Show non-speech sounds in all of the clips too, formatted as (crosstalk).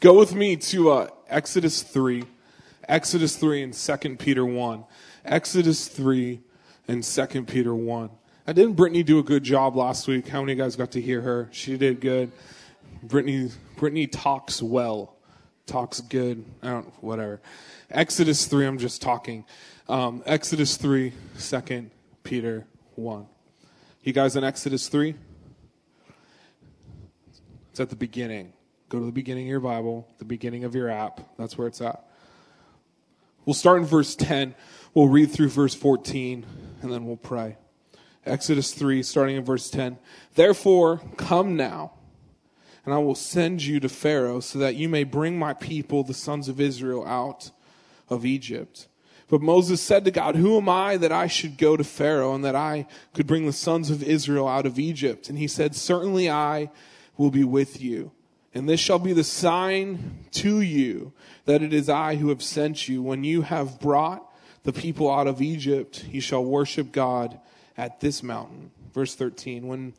Go with me to uh, Exodus 3, Exodus 3 and 2 Peter 1. Exodus 3 and 2 Peter 1. I didn't Brittany do a good job last week? How many of you guys got to hear her? She did good. Brittany, Brittany talks well, talks good. I don't, whatever. Exodus 3, I'm just talking. Um, Exodus 3, 2 Peter 1. You guys in Exodus 3? It's at the beginning. Go to the beginning of your Bible, the beginning of your app. That's where it's at. We'll start in verse 10. We'll read through verse 14, and then we'll pray. Exodus 3, starting in verse 10. Therefore, come now, and I will send you to Pharaoh, so that you may bring my people, the sons of Israel, out of Egypt. But Moses said to God, Who am I that I should go to Pharaoh, and that I could bring the sons of Israel out of Egypt? And he said, Certainly I will be with you. And this shall be the sign to you that it is I who have sent you. When you have brought the people out of Egypt, you shall worship God at this mountain. Verse 13. When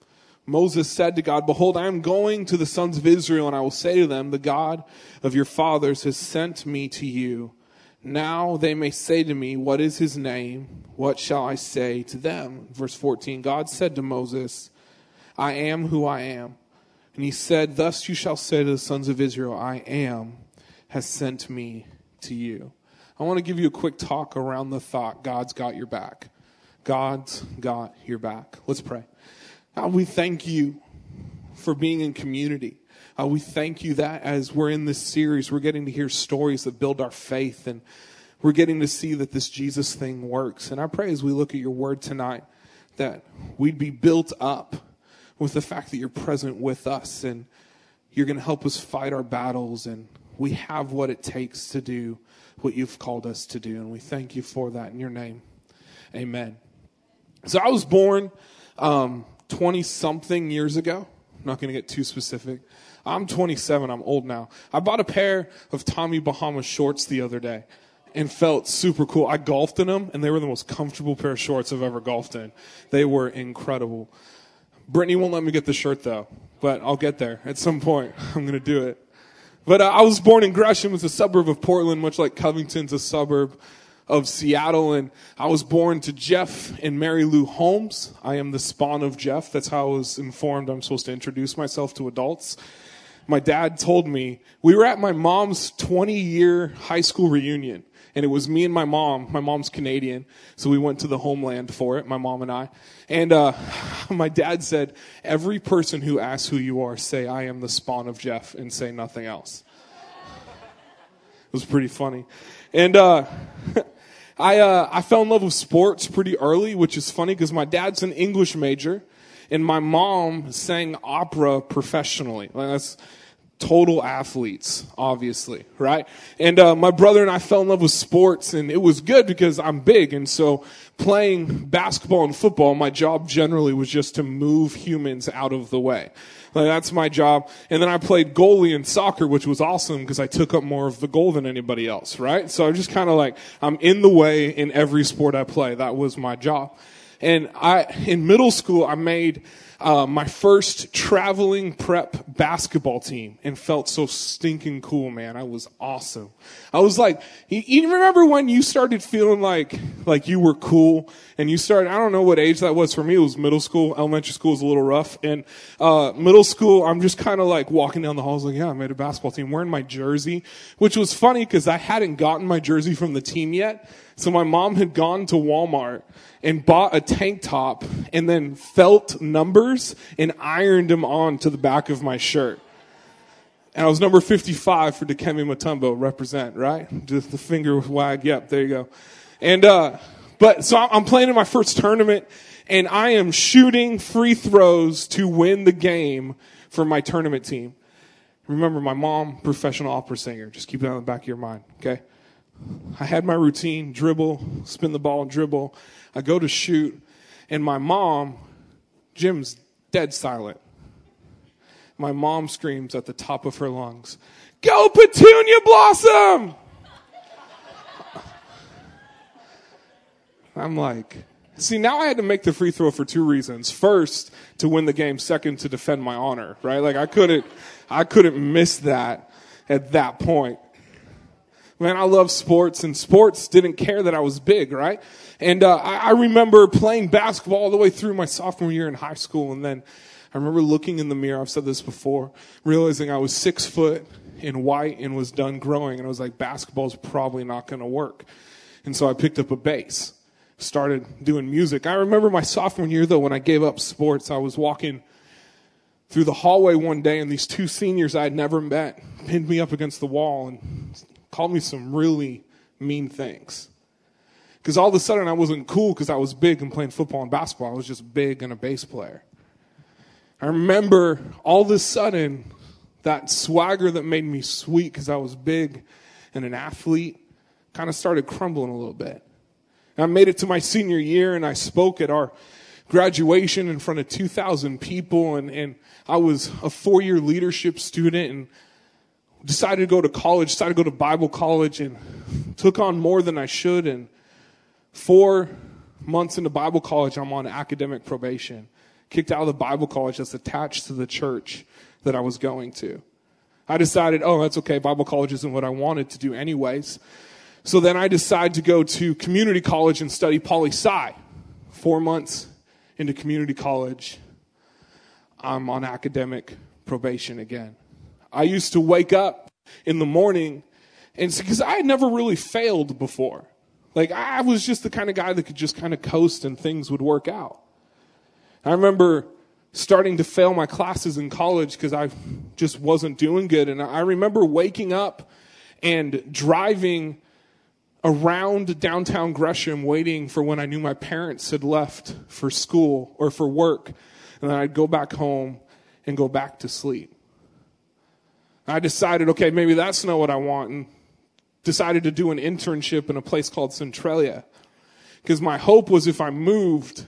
Moses said to God, Behold, I am going to the sons of Israel, and I will say to them, The God of your fathers has sent me to you. Now they may say to me, What is his name? What shall I say to them? Verse 14. God said to Moses, I am who I am. And he said, Thus you shall say to the sons of Israel, I am, has sent me to you. I want to give you a quick talk around the thought God's got your back. God's got your back. Let's pray. God, we thank you for being in community. Uh, we thank you that as we're in this series, we're getting to hear stories that build our faith and we're getting to see that this Jesus thing works. And I pray as we look at your word tonight that we'd be built up with the fact that you're present with us and you're going to help us fight our battles and we have what it takes to do what you've called us to do. And we thank you for that in your name. Amen. So I was born 20 um, something years ago. I'm not going to get too specific. I'm 27. I'm old now. I bought a pair of Tommy Bahama shorts the other day and felt super cool. I golfed in them and they were the most comfortable pair of shorts I've ever golfed in. They were incredible. Brittany won't let me get the shirt though, but I'll get there at some point. (laughs) I'm going to do it. But uh, I was born in Gresham, it's a suburb of Portland, much like Covington's a suburb of Seattle. And I was born to Jeff and Mary Lou Holmes. I am the spawn of Jeff. That's how I was informed I'm supposed to introduce myself to adults. My dad told me we were at my mom's 20 year high school reunion and it was me and my mom. My mom's Canadian, so we went to the homeland for it, my mom and I. And uh, (laughs) my dad said, Every person who asks who you are, say, I am the spawn of Jeff, and say nothing else. It was pretty funny. And uh, (laughs) I, uh, I fell in love with sports pretty early, which is funny because my dad's an English major, and my mom sang opera professionally. Like that's total athletes, obviously, right? And uh, my brother and I fell in love with sports, and it was good because I'm big, and so playing basketball and football, my job generally was just to move humans out of the way. Like, that's my job. And then I played goalie in soccer, which was awesome because I took up more of the goal than anybody else, right? So I'm just kind of like, I'm in the way in every sport I play. That was my job. And I, in middle school, I made uh, my first traveling prep basketball team and felt so stinking cool, man. I was awesome. I was like, you, you remember when you started feeling like, like you were cool and you started, I don't know what age that was for me. It was middle school. Elementary school was a little rough. And, uh, middle school, I'm just kind of like walking down the halls like, yeah, I made a basketball team wearing my jersey, which was funny because I hadn't gotten my jersey from the team yet. So my mom had gone to Walmart and bought a tank top and then felt numbers and ironed them on to the back of my shirt. And I was number 55 for Dikembe Mutombo, represent, right? Just the finger wag. Yep, there you go. And, uh, but so I'm playing in my first tournament and I am shooting free throws to win the game for my tournament team. Remember, my mom, professional opera singer. Just keep that in the back of your mind, okay? I had my routine dribble, spin the ball, dribble. I go to shoot, and my mom, gym's dead silent. My mom screams at the top of her lungs, Go Petunia Blossom! I'm like, see, now I had to make the free throw for two reasons. First, to win the game. Second, to defend my honor, right? Like I couldn't, I couldn't miss that. at that point. Man, I love sports, and sports didn't care that I was big, right? And uh, I, I remember playing basketball all the way through my sophomore year in high school, and then I remember looking in the mirror. I've said this before, realizing I was six foot in white and was done growing, and I was like, basketball's probably not going to work. And so I picked up a bass, started doing music. I remember my sophomore year though, when I gave up sports, I was walking through the hallway one day, and these two seniors I had never met pinned me up against the wall and called me some really mean things. Because all of a sudden I wasn't cool because I was big and playing football and basketball. I was just big and a bass player. I remember all of a sudden that swagger that made me sweet because I was big and an athlete kind of started crumbling a little bit. And I made it to my senior year and I spoke at our graduation in front of 2,000 people and, and I was a four year leadership student and decided to go to college, decided to go to Bible college, and took on more than I should. And four months into Bible college, I'm on academic probation. Kicked out of the Bible college that's attached to the church that I was going to. I decided, oh, that's okay. Bible college isn't what I wanted to do, anyways. So then I decided to go to community college and study poli sci. Four months into community college, I'm on academic probation again. I used to wake up in the morning and because I had never really failed before. Like I was just the kind of guy that could just kind of coast and things would work out. I remember starting to fail my classes in college because I just wasn't doing good. And I remember waking up and driving around downtown Gresham waiting for when I knew my parents had left for school or for work. And then I'd go back home and go back to sleep. I decided, okay, maybe that's not what I want, and decided to do an internship in a place called Centralia. Because my hope was if I moved,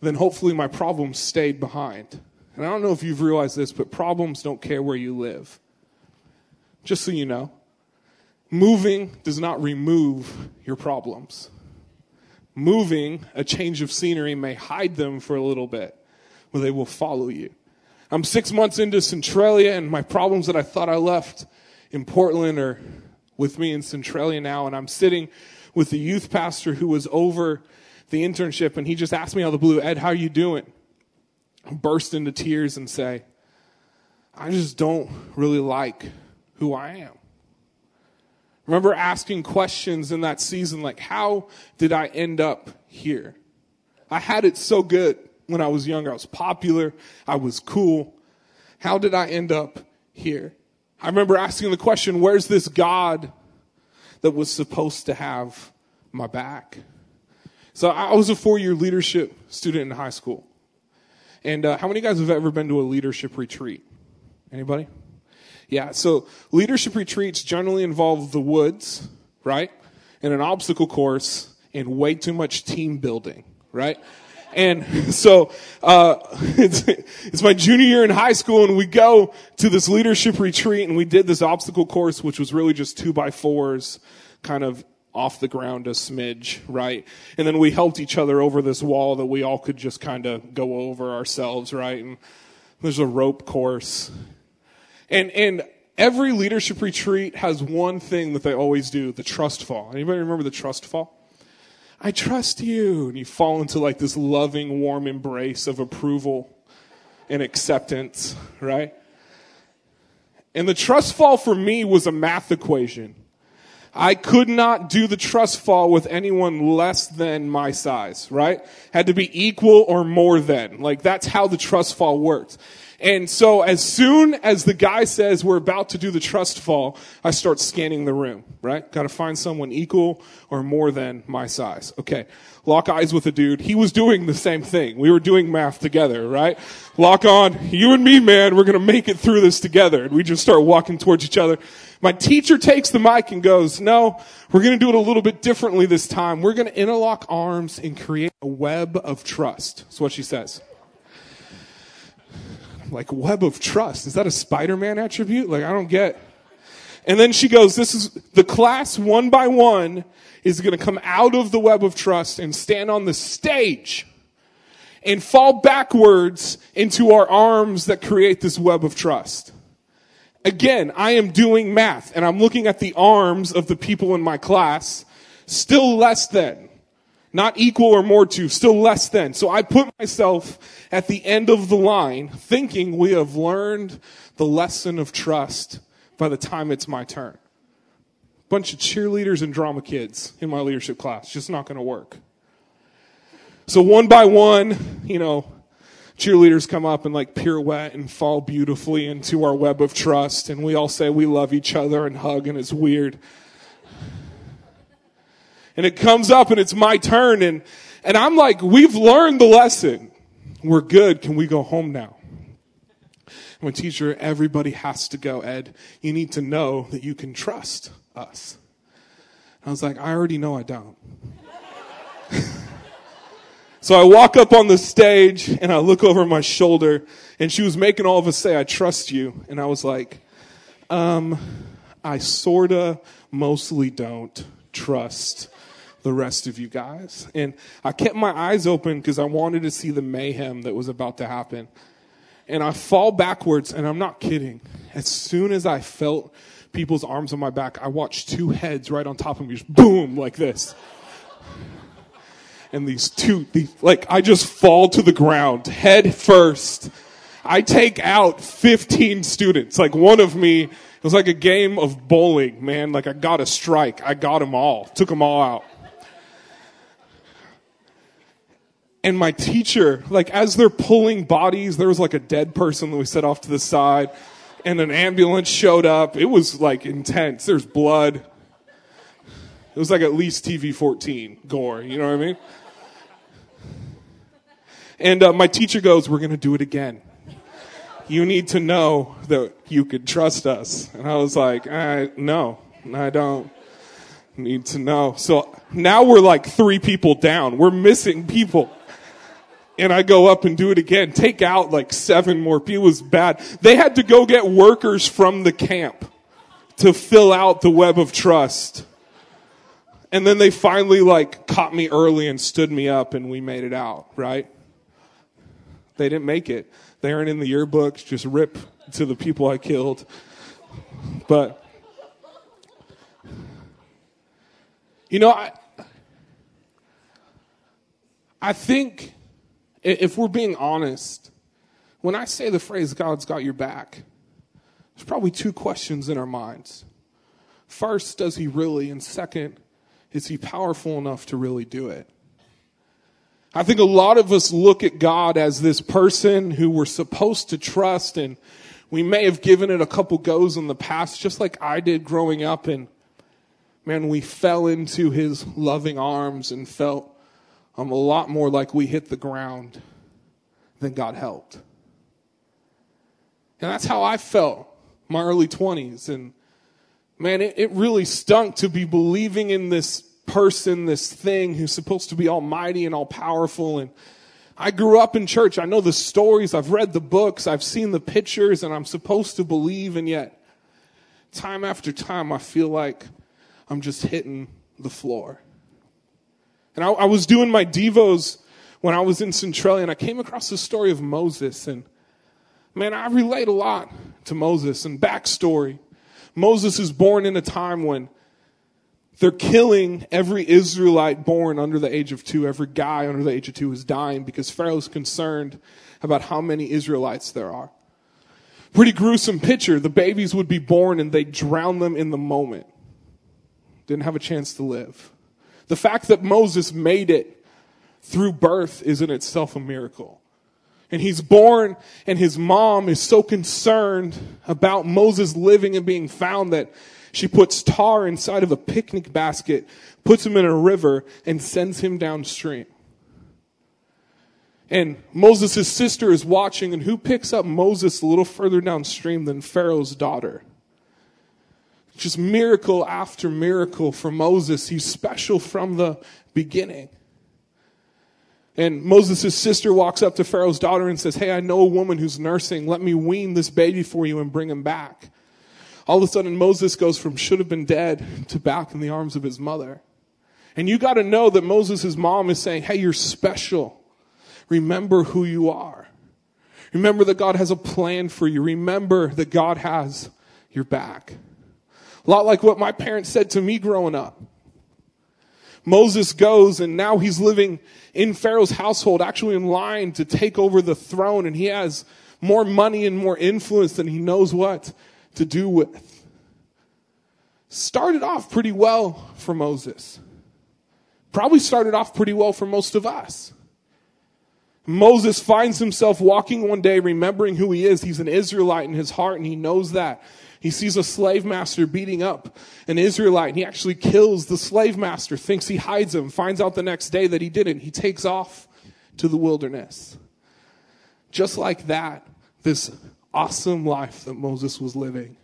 then hopefully my problems stayed behind. And I don't know if you've realized this, but problems don't care where you live. Just so you know, moving does not remove your problems. Moving, a change of scenery, may hide them for a little bit, but they will follow you. I'm six months into Centralia, and my problems that I thought I left in Portland are with me in Centralia now. And I'm sitting with the youth pastor who was over the internship, and he just asked me out of the blue, Ed, how you doing? I burst into tears and say, I just don't really like who I am. Remember asking questions in that season like, how did I end up here? I had it so good when I was younger. I was popular. I was cool. How did I end up here? I remember asking the question, where's this God that was supposed to have my back? So I was a four year leadership student in high school. And uh, how many of you guys have ever been to a leadership retreat? Anybody? Yeah, so leadership retreats generally involve the woods, right? And an obstacle course and way too much team building, right? And so, uh, (laughs) it's, it's my junior year in high school and we go to this leadership retreat and we did this obstacle course, which was really just two by fours, kind of off the ground a smidge, right? And then we helped each other over this wall that we all could just kind of go over ourselves, right? And there's a rope course. And, and every leadership retreat has one thing that they always do, the trust fall. Anybody remember the trust fall? I trust you. And you fall into like this loving, warm embrace of approval and acceptance, right? And the trust fall for me was a math equation. I could not do the trust fall with anyone less than my size, right? Had to be equal or more than. Like that's how the trust fall worked. And so as soon as the guy says we're about to do the trust fall, I start scanning the room, right? Got to find someone equal or more than my size. Okay. Lock eyes with a dude. He was doing the same thing. We were doing math together, right? Lock on. You and me, man, we're to make it through this together. And we just start walking towards each other. My teacher takes the mic and goes, no, we're going to do it a little bit differently this time. We're going to interlock arms and create a web of trust. That's what she says like web of trust. Is that a Spider-Man attribute? Like, I don't get. And then she goes, this is the class one by one is going to come out of the web of trust and stand on the stage and fall backwards into our arms that create this web of trust. Again, I am doing math and I'm looking at the arms of the people in my class, still less than. Not equal or more to, still less than. So I put myself at the end of the line thinking we have learned the lesson of trust by the time it's my turn. Bunch of cheerleaders and drama kids in my leadership class. Just not going to work. So one by one, you know, cheerleaders come up and like pirouette and fall beautifully into our web of trust and we all say we love each other and hug and it's weird and it comes up and it's my turn and and i'm like we've learned the lesson. We're good. Can we go home now? My teacher everybody has to go ed. You need to know that you can trust us. I was like i already know i don't. (laughs) So I walk up on the stage and I look over my shoulder and she was making all of us say, I trust you. And I was like, um, I sorta mostly don't trust the rest of you guys. And I kept my eyes open because I wanted to see the mayhem that was about to happen. And I fall backwards and I'm not kidding. As soon as I felt people's arms on my back, I watched two heads right on top of me, just boom, like this and these two, these, like, I just fall to the ground head first. I take out 15 students. Like one of me, it was like a game of bowling, man. Like I got a strike. I got them all. Took them all out. And my teacher, like as they're pulling bodies, there was like a dead person that we set off to the side and an ambulance showed up. It was like intense. There's blood. It was like at least TV 14 gore. You know what I mean? And uh, my teacher goes, We're to do it again. You need to know that you could trust us. And I was like, I, No, I don't need to know. So now we're like three people down. We're missing people. And I go up and do it again. Take out like seven more people. It was bad. They had to go get workers from the camp to fill out the web of trust. And then they finally like caught me early and stood me up and we made it out, right? They didn't make it. They aren't in the yearbooks. Just rip to the people I killed. But, you know, I, I think if we're being honest, when I say the phrase God's got your back, there's probably two questions in our minds. First, does he really? And second, is he powerful enough to really do it? I think a lot of us look at God as this person who we're supposed to trust and we may have given it a couple goes in the past, just like I did growing up. And man, we fell into his loving arms and felt um, a lot more like we hit the ground than God helped. And that's how I felt my early 20s. And man, it, it really stunk to be believing in this person, this thing who's supposed to be almighty and all powerful. And I grew up in church. I know the stories. I've read the books. I've seen the pictures and I'm supposed to believe. And yet time after time, I feel like I'm just hitting the floor. And I, I was doing my Devos when I was in Centralia and I came across the story of Moses and man, I relate a lot to Moses and backstory. Moses is born in a time when they're killing every Israelite born under the age of two. Every guy under the age of two is dying because Pharaoh's concerned about how many Israelites there are. Pretty gruesome picture. The babies would be born and they drown them in the moment. Didn't have a chance to live. The fact that Moses made it through birth is in itself a miracle. And he's born and his mom is so concerned about Moses living and being found that she puts tar inside of a picnic basket, puts him in a river, and sends him downstream. And Moses' sister is watching, and who picks up Moses a little further downstream than Pharaoh's daughter? Just miracle after miracle for Moses. He's special from the beginning. And Moses' sister walks up to Pharaoh's daughter and says, Hey, I know a woman who's nursing. Let me wean this baby for you and bring him back all of a sudden Moses goes from should have been dead to back in the arms of his mother. And you got to know that Moses' mom is saying, Hey, you're special. Remember who you are. Remember that God has a plan for you. Remember that God has your back. A lot like what my parents said to me growing up. Moses goes and now he's living in Pharaoh's household, actually in line to take over the throne, and he has more money and more influence than he knows what to do with. Started off pretty well for Moses. Probably started off pretty well for most of us. Moses finds himself walking one day remembering who he is. He's an Israelite in his heart and he knows that. He sees a slave master beating up an Israelite and he actually kills the slave master, thinks he hides him, finds out the next day that he didn't. He takes off to the wilderness. Just like that, this awesome life that Moses was living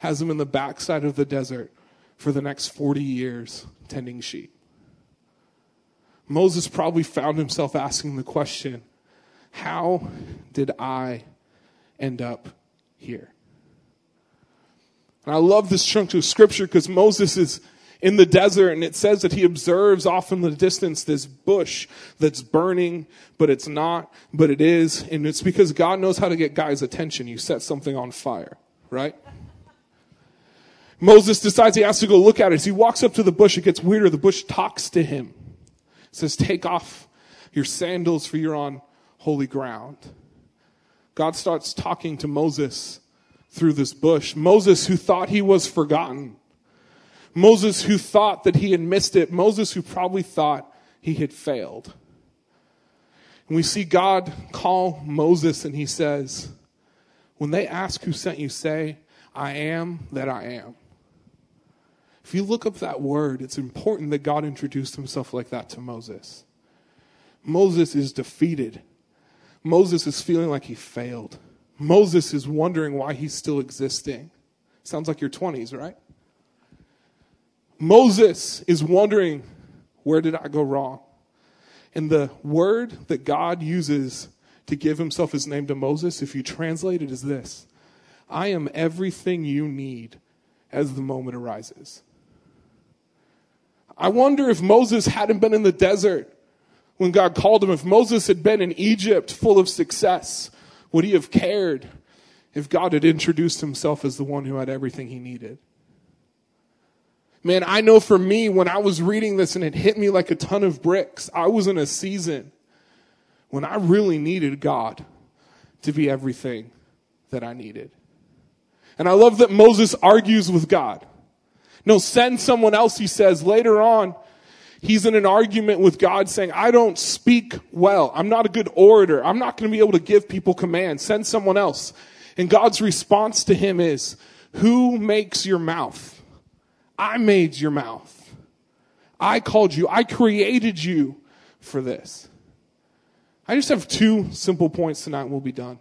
has him in the backside of the desert for the next 40 years tending sheep. Moses probably found himself asking the question, How did I end up here? And I love this chunk of scripture because Moses is in the desert and it says that he observes off in the distance this bush that's burning, but it's not, but it is. And it's because God knows how to get guys' attention. You set something on fire, right? Moses decides he has to go look at it. As he walks up to the bush, it gets weirder. The bush talks to him. It says, Take off your sandals for you're on holy ground. God starts talking to Moses through this bush. Moses, who thought he was forgotten. Moses, who thought that he had missed it. Moses, who probably thought he had failed. And we see God call Moses and he says, When they ask who sent you, say, I am that I am. If you look up that word, it's important that God introduced himself like that to Moses. Moses is defeated. Moses is feeling like he failed. Moses is wondering why he's still existing. Sounds like your 20s, right? Moses is wondering, where did I go wrong? And the word that God uses to give himself his name to Moses, if you translate it, is this I am everything you need as the moment arises. I wonder if Moses hadn't been in the desert when God called him, if Moses had been in Egypt full of success, would he have cared if God had introduced himself as the one who had everything he needed? Man, I know for me, when I was reading this and it hit me like a ton of bricks, I was in a season when I really needed God to be everything that I needed. And I love that Moses argues with God. No, send someone else, he says. Later on, he's in an argument with God saying, I don't speak well. I'm not a good orator. I'm not going to be able to give people commands. Send someone else. And God's response to him is, Who makes your mouth? I made your mouth. I called you. I created you for this. I just have two simple points tonight and we'll be done.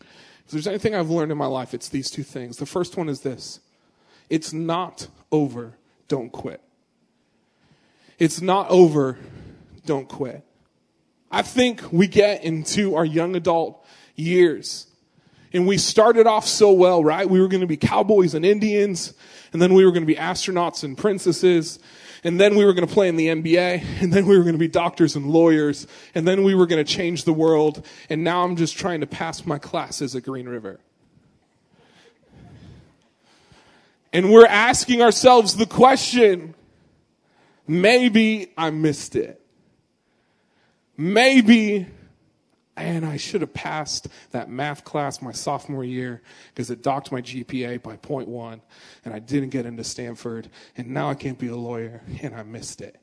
If there's anything I've learned in my life, it's these two things. The first one is this it's not over. Don't quit. It's not over. Don't quit. I think we get into our young adult years and we started off so well, right? We were going to be cowboys and Indians, and then we were going to be astronauts and princesses, and then we were going to play in the NBA, and then we were going to be doctors and lawyers, and then we were going to change the world, and now I'm just trying to pass my classes at Green River. And we're asking ourselves the question, maybe I missed it. Maybe, and I should have passed that math class my sophomore year because it docked my GPA by 0.1 and I didn't get into Stanford and now I can't be a lawyer and I missed it.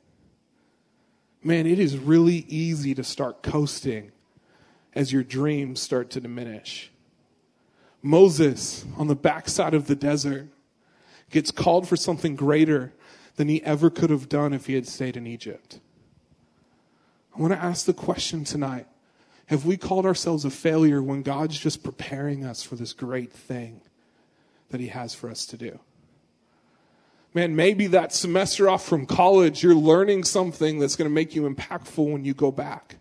Man, it is really easy to start coasting as your dreams start to diminish. Moses on the backside of the desert gets called for something greater than he ever could have done if he had stayed in Egypt. I want to ask the question tonight Have we called ourselves a failure when God's just preparing us for this great thing that he has for us to do? Man, maybe that semester off from college, you're learning something that's going to make you impactful when you go back.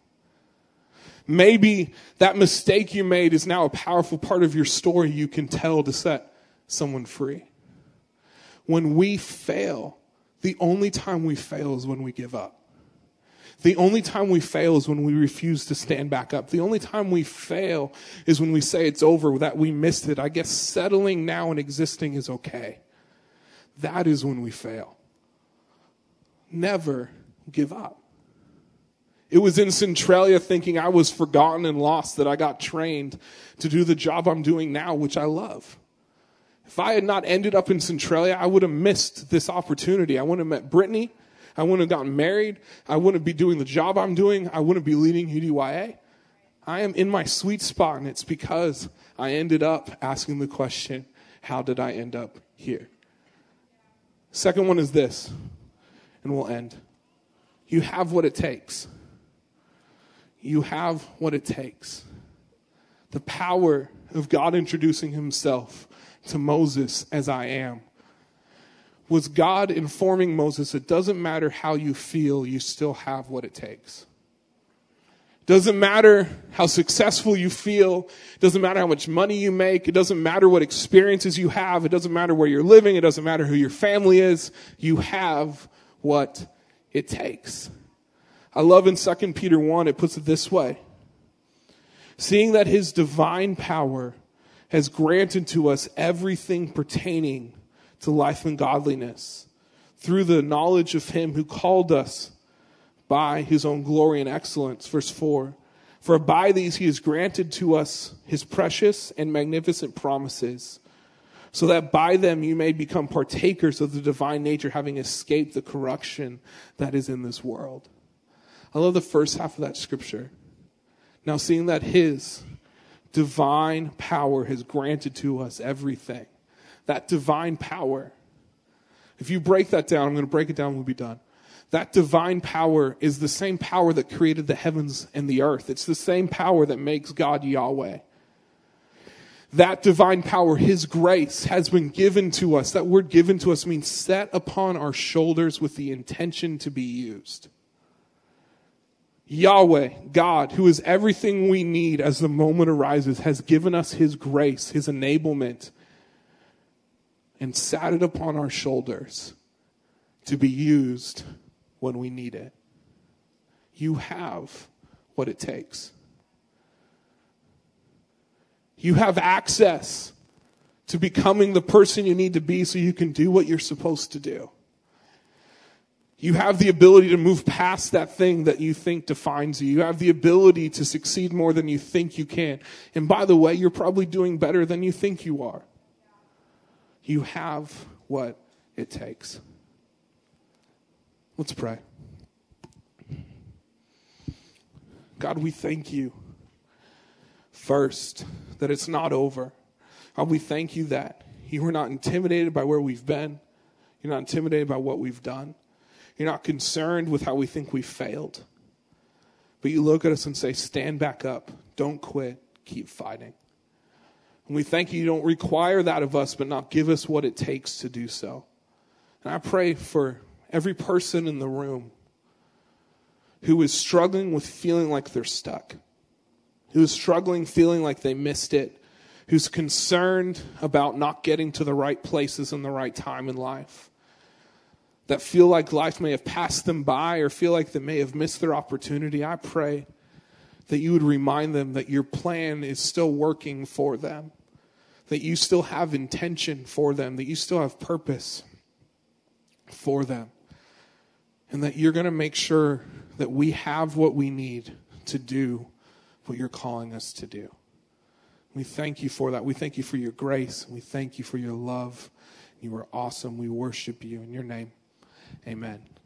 Maybe that mistake you made is now a powerful part of your story you can tell to set someone free when we fail, the only time we fail is when we give up. The only time we fail is when we refuse to stand back up. The only time we fail is when we say it's over, that we missed it. I guess settling now and existing is okay. That is when we fail. Never give up. It was in Centralia thinking I was forgotten and lost that I got trained to do the job I'm doing now, which I love. If I had not ended up in Centralia, I would have missed this opportunity. I wouldn't have met Brittany. I wouldn't have gotten married. I wouldn't be doing the job I'm doing. I wouldn't be leading UDYA. I am in my sweet spot, and it's because I ended up asking the question, how did I end up here? Second one is this, and we'll end. You have what it takes. You have what it takes. The power of God introducing himself to Moses as I am was God informing Moses it doesn't matter how you feel, you still have what it takes. Doesn't matter how successful you feel. Doesn't matter how much money you make. It doesn't matter what experiences you have. It doesn't matter where you're living. It doesn't matter who your family is. You have what it takes. I love in 2 Peter 1, it puts it this way. Seeing that his divine power has granted to us everything pertaining to life and godliness through the knowledge of him who called us by his own glory and excellence. Verse 4 For by these he has granted to us his precious and magnificent promises, so that by them you may become partakers of the divine nature, having escaped the corruption that is in this world. I love the first half of that scripture. Now, seeing that his divine power has granted to us everything, that divine power, if you break that down, I'm going to break it down, we'll be done. That divine power is the same power that created the heavens and the earth. It's the same power that makes God Yahweh. That divine power, His grace, has been given to us. That word given to us means set upon our shoulders with the intention to be used. Yahweh, God, who is everything we need as the moment arises, has given us His grace, His enablement, and sat it upon our shoulders to be used when we need it. You have what it takes. You have access to becoming the person you need to be so you can do what you're supposed to do. You have the ability to move past that thing that you think defines you. You have the ability to succeed more than you think you can. And by the way, you're probably doing better than you think you are. You have what it takes. Let's pray. God, we thank you first that it's not over. God, we thank you that you are not intimidated by where we've been. You're not intimidated by what we've done. You're not concerned with how we think we failed. But you look at us and say, stand back up. Don't quit. Keep fighting. And we thank you, you don't require that of us, but not give us what it takes to do so. And I pray for every person in the room who is struggling with feeling like they're stuck, who is struggling feeling like they missed it, who's concerned about not getting to the right places in the right time in life, that feel like life may have passed them by or feel like they may have missed their opportunity, I pray that you would remind them that your plan is still working for them, that you still have intention for them, that you still have purpose for them and that you're going to make sure that we have what we need to do what you're calling us to do. We thank you for that. We thank you for your grace. We thank you for your love. You are awesome. We worship you in your name. Amen.